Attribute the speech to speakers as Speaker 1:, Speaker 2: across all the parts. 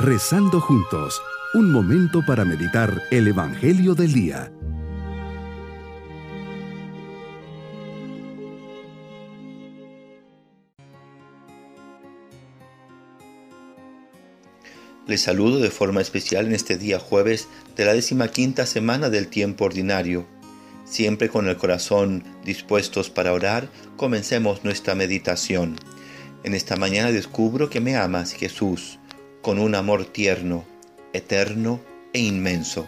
Speaker 1: Rezando juntos, un momento para meditar el Evangelio del Día.
Speaker 2: Les saludo de forma especial en este día jueves de la décima quinta semana del tiempo ordinario. Siempre con el corazón dispuestos para orar, comencemos nuestra meditación. En esta mañana descubro que me amas, Jesús con un amor tierno, eterno e inmenso.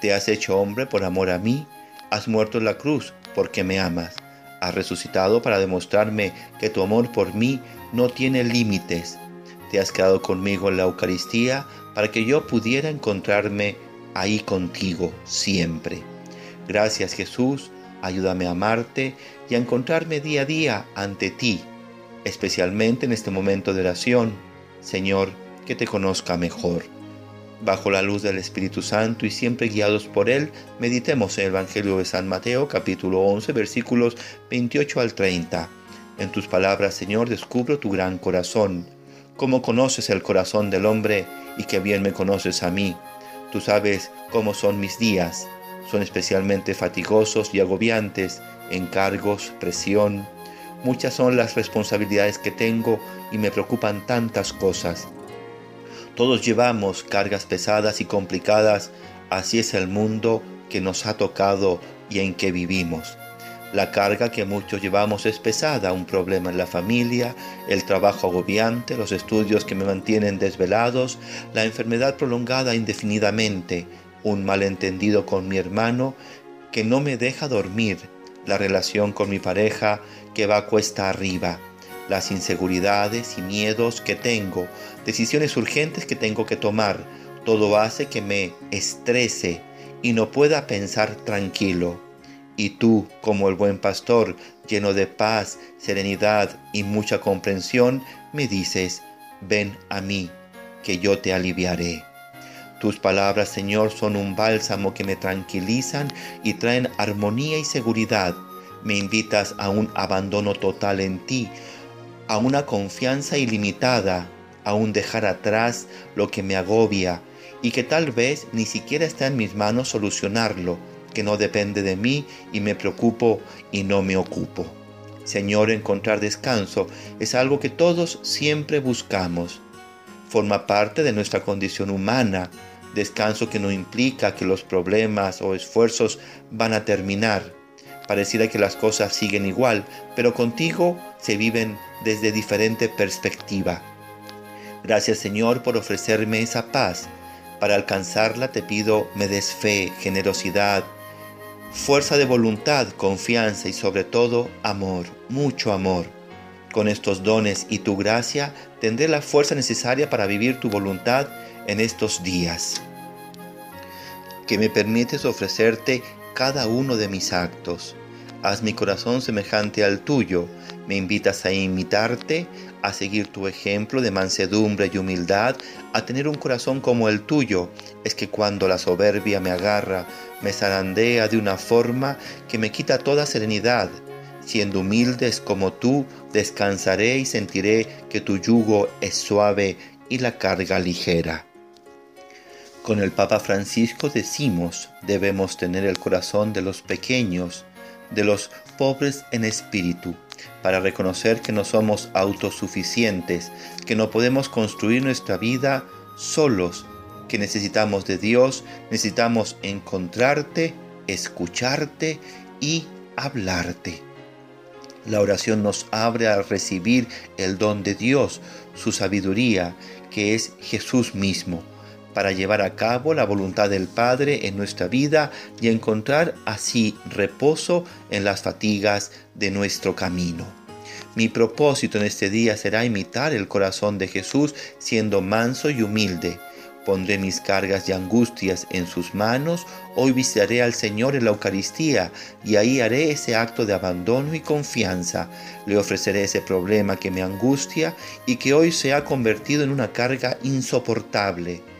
Speaker 2: Te has hecho hombre por amor a mí, has muerto en la cruz porque me amas, has resucitado para demostrarme que tu amor por mí no tiene límites. Te has quedado conmigo en la Eucaristía para que yo pudiera encontrarme ahí contigo siempre. Gracias Jesús, ayúdame a amarte y a encontrarme día a día ante ti, especialmente en este momento de oración. Señor, que te conozca mejor. Bajo la luz del Espíritu Santo y siempre guiados por Él, meditemos en el Evangelio de San Mateo capítulo 11 versículos 28 al 30. En tus palabras, Señor, descubro tu gran corazón. Cómo conoces el corazón del hombre y que bien me conoces a mí. Tú sabes cómo son mis días. Son especialmente fatigosos y agobiantes, encargos, presión. Muchas son las responsabilidades que tengo y me preocupan tantas cosas. Todos llevamos cargas pesadas y complicadas, así es el mundo que nos ha tocado y en que vivimos. La carga que muchos llevamos es pesada, un problema en la familia, el trabajo agobiante, los estudios que me mantienen desvelados, la enfermedad prolongada indefinidamente, un malentendido con mi hermano que no me deja dormir, la relación con mi pareja que va cuesta arriba las inseguridades y miedos que tengo, decisiones urgentes que tengo que tomar, todo hace que me estrese y no pueda pensar tranquilo. Y tú, como el buen pastor, lleno de paz, serenidad y mucha comprensión, me dices, ven a mí, que yo te aliviaré. Tus palabras, Señor, son un bálsamo que me tranquilizan y traen armonía y seguridad. Me invitas a un abandono total en ti, a una confianza ilimitada, a un dejar atrás lo que me agobia y que tal vez ni siquiera está en mis manos solucionarlo, que no depende de mí y me preocupo y no me ocupo. Señor, encontrar descanso es algo que todos siempre buscamos. Forma parte de nuestra condición humana, descanso que no implica que los problemas o esfuerzos van a terminar, Pareciera que las cosas siguen igual, pero contigo se viven desde diferente perspectiva. Gracias Señor por ofrecerme esa paz. Para alcanzarla te pido me des fe, generosidad, fuerza de voluntad, confianza y sobre todo amor, mucho amor. Con estos dones y tu gracia tendré la fuerza necesaria para vivir tu voluntad en estos días. Que me permites ofrecerte cada uno de mis actos. Haz mi corazón semejante al tuyo. Me invitas a imitarte, a seguir tu ejemplo de mansedumbre y humildad, a tener un corazón como el tuyo. Es que cuando la soberbia me agarra, me zarandea de una forma que me quita toda serenidad. Siendo humildes como tú, descansaré y sentiré que tu yugo es suave y la carga ligera. Con el Papa Francisco decimos, debemos tener el corazón de los pequeños, de los pobres en espíritu, para reconocer que no somos autosuficientes, que no podemos construir nuestra vida solos, que necesitamos de Dios, necesitamos encontrarte, escucharte y hablarte. La oración nos abre a recibir el don de Dios, su sabiduría, que es Jesús mismo para llevar a cabo la voluntad del Padre en nuestra vida y encontrar así reposo en las fatigas de nuestro camino. Mi propósito en este día será imitar el corazón de Jesús siendo manso y humilde. Pondré mis cargas y angustias en sus manos, hoy visitaré al Señor en la Eucaristía y ahí haré ese acto de abandono y confianza. Le ofreceré ese problema que me angustia y que hoy se ha convertido en una carga insoportable.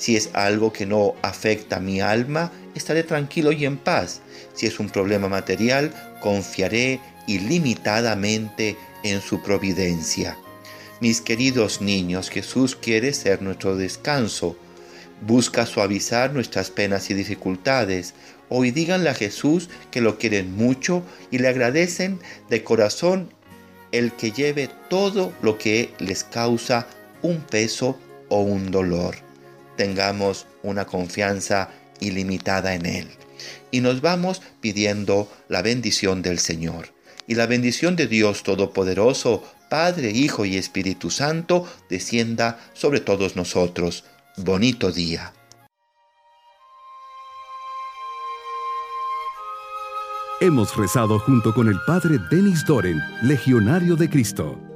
Speaker 2: Si es algo que no afecta a mi alma, estaré tranquilo y en paz. Si es un problema material, confiaré ilimitadamente en su providencia. Mis queridos niños, Jesús quiere ser nuestro descanso. Busca suavizar nuestras penas y dificultades. Hoy díganle a Jesús que lo quieren mucho y le agradecen de corazón el que lleve todo lo que les causa un peso o un dolor. Tengamos una confianza ilimitada en Él. Y nos vamos pidiendo la bendición del Señor. Y la bendición de Dios Todopoderoso, Padre, Hijo y Espíritu Santo, descienda sobre todos nosotros. Bonito día.
Speaker 1: Hemos rezado junto con el Padre Denis Doren, Legionario de Cristo.